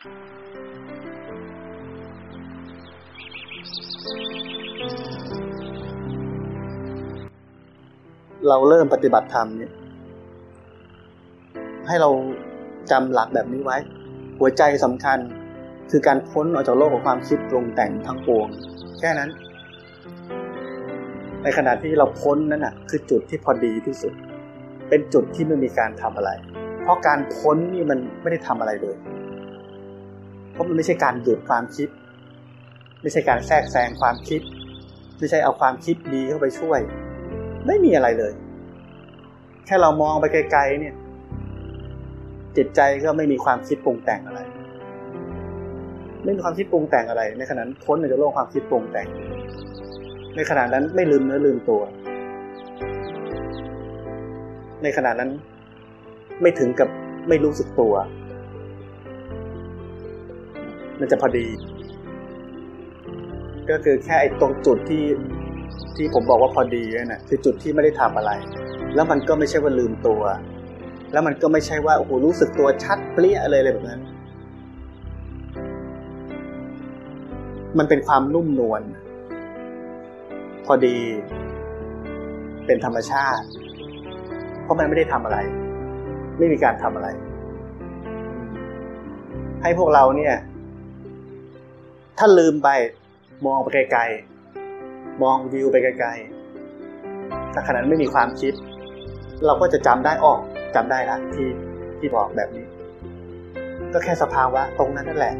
เราเริ่มปฏิบัติธรรมเนี่ย ให้เราจำหลักแบบนี้ไว้ หัวใจสำคัญคือการพ้นออกจากโลกของความคิดปรุงแต่งทั้งปวง แค่นั้น ในขณะที่เราพ้นนั้นน่ะ คือจุดที่พอดีที่สุด เป็นจุดที่ไม่มีการทำอะไร เพราะการพ้นนี่มันไม่ได้ทำอะไรเลย ราะมันไม่ใช่การหยุดความคิด ไม่ใช่การแทรกแซงความคิด ไม่ใช่เอาความคิดดีเข้าไปช่วย ไม่มีอะไรเลย แค่เรามองไปไกลๆเนี่ย จิตใจก็ไม่มีความคิดปรุงแต่งอะไร ไม่มีความคิดปรุงแต่งอะไร ในขณะนั้นพ้นจากโลกความคิดปรุงแต่ง ในขณะนั้นไม่ลืมเนื้อลืมตัว ในขณะนั้นไม่ถึงกับไม่รู้สึกตัว มันจะพอดี ก็คือแค่ไอ้ตรงจุดที่ที่ผมบอกว่าพอดีนั่นะคือจุดที่ไม่ได้ทำอะไร แล้วมันก็ไม่ใช่ว่าลืมตัว แล้วมันก็ไม่ใช่ว่าโอ้โหรู้สึกตัวชัดเปรี้ยอะไรเลยแบบนั้น มันเป็นความนุ่มนวลพอดี เป็นธรรมชาติ เพราะมันไม่ได้ทำอะไร ไม่มีการทำอะไร ให้พวกเราเนี่ย ถ้าลืมไปมองไปไกลๆ มองวิวไปไกลๆแต่ขณะนั้นไม่มีความคิด เราก็จะจำได้ออกจำได้ละที่ที่บอกแบบนี้ ก็แค่สภาวะตรงนั้นนั่นแหละ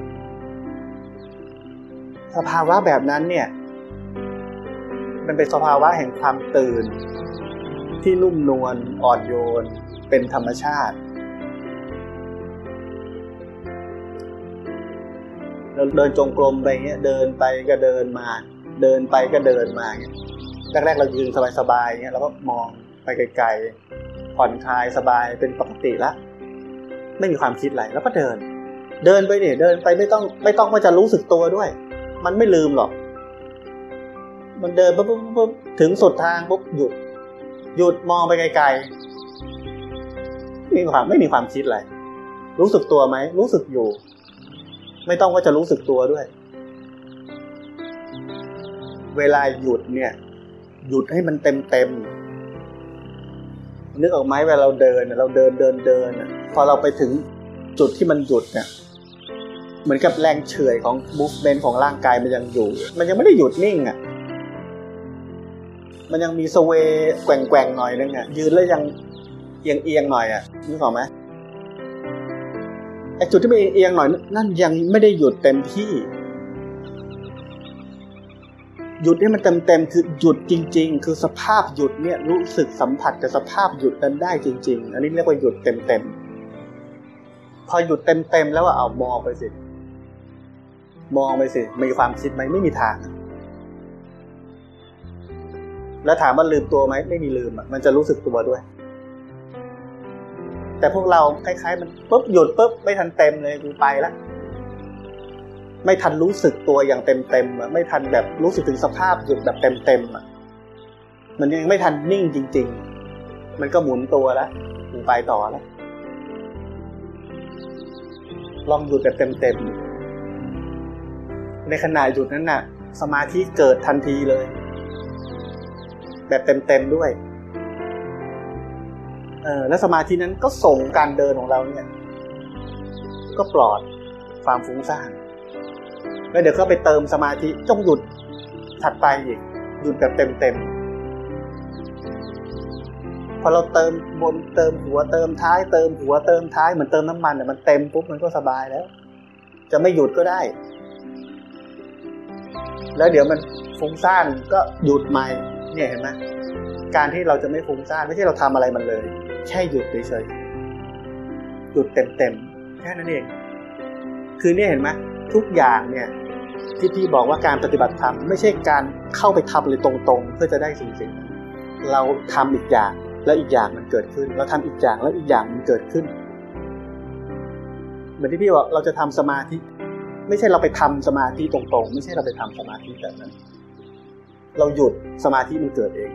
สภาวะแบบนั้นเนี่ย มันเป็นสภาวะแห่งความตื่น ที่นุ่มนวลอ่อนโยน เป็นธรรมชาติ เดินจงกรมไปเงี้ยเดินไปก็เดินมา เดินไปก็เดินมาเงี้ยแรกๆเรายืนสบายๆเงี้ยเราก็มองไปไกลๆผ่อนคลายสบายเป็นปกติละไม่มีความคิดอะไรแล้วก็เดิน เดินไปเนี่ยเดินไปไม่ต้องไม่ต้องว่าจะรู้สึกตัวด้วย มันไม่ลืมหรอก มันเดินปุ๊บปุ๊บปุ๊บถึงสุดทางปุ๊บหยุด หยุดมองไปไกลๆไม่มีความไม่มีความคิดอะไรรู้สึกตัวไหมรู้สึกอยู่ ไม่ต้องว่าจะรู้สึกตัวด้วย เวลาหยุดเนี่ย หยุดให้มันเต็มเต็มนึกออกไหมเวลาเราเดินเราเดินเดินเดินพอเราไปถึงจุดที่มันหยุดเนี่ยเหมือนกับแรงเฉื่อยของบูฟเมนของร่างกายมันยังอยู่ มันยังไม่ได้หยุดนิ่งอะ มันยังมีสเวแกว่งแกว่งหน่อยนึงอะยืนแล้วยังเอียงเอียงหน่อยอะนึกออกไหม ไอจุดที่มันเอียงหน่อยนั่นยังไม่ได้หยุดเต็มที่ หยุดให้มันเต็มเต็มคือหยุดจริง ๆ คือสภาพหยุดเนี่ยรู้สึกสัมผัสกับสภาพหยุดนั้นได้จริง ๆ อันนี้เรียกว่าหยุดเต็มเต็มพอหยุดเต็มเต็มแล้วเอามองไปสิมองไปสิมีความคิดไหมไม่มีทาง แล้วถามว่าลืมตัวไหมไม่มีลืมอะมันจะรู้สึกตัวด้วย แต่พวกเราคล้ายๆ มันปุ๊บหยุดปุ๊บไม่ทันเต็มเลยกูไปแล้วไม่ทันรู้สึกตัวอย่างเต็มเต็มอะไม่ทันแบบรู้สึกถึงสภาพหยุดแบบเต็มเต็มอะมันยังไม่ทันนิ่งจริง ๆ มันก็หมุนตัวแล้วมึงไปต่อแล้วลองหยุดแบบเต็มเต็มในขณะหยุดนั้นน่ะ สมาธิเกิดทันทีเลย แบบเต็มเต็มด้วย เออแล้วสมาธินั้นก็ส่งการเดินของเราเนี่ย ก็ปลอดความฟุ้งซ่านแล้วเดี๋ยวก็ไปเติมสมาธิจงหยุดถัดไปอีกหยุดแบบเต็มเต็มพอเราเติมบนเติมหัวเติมท้าย เติมหัวเติมท้ายเหมือนเติมน้ำมันเนี่ยมันเต็มปุ๊บมันก็สบายแล้ว จะไม่หยุดก็ได้ แล้วเดี๋ยวมันฟุ้งซ่านก็หยุดใหม่เนี่ยเห็นไหม การที่เราจะไม่ฟุ้งซ่านไม่ใช่เราทำอะไรมันเลย แค่หยุดเฉยๆหยุดเต็มๆแค่นั้นเอง คือเนี่ยเห็นไหมทุกอย่างเนี่ยที่พี่บอกว่าการปฏิบัติธรรมไม่ใช่การเข้าไปทำเลยตรงๆ เพื่อจะได้สิ่งสิ่งเราทำอีกอย่างแล้วอีกอย่างมันเกิดขึ้น เราทำอีกอย่างแล้วอีกอย่างมันเกิดขึ้น เหมือนที่พี่บอกเราจะทำสมาธิ ไม่ใช่เราไปทำสมาธิตรงๆ ไม่ใช่เราไปทำสมาธิแบบนั้น เราหยุดสมาธิมันเกิดเอง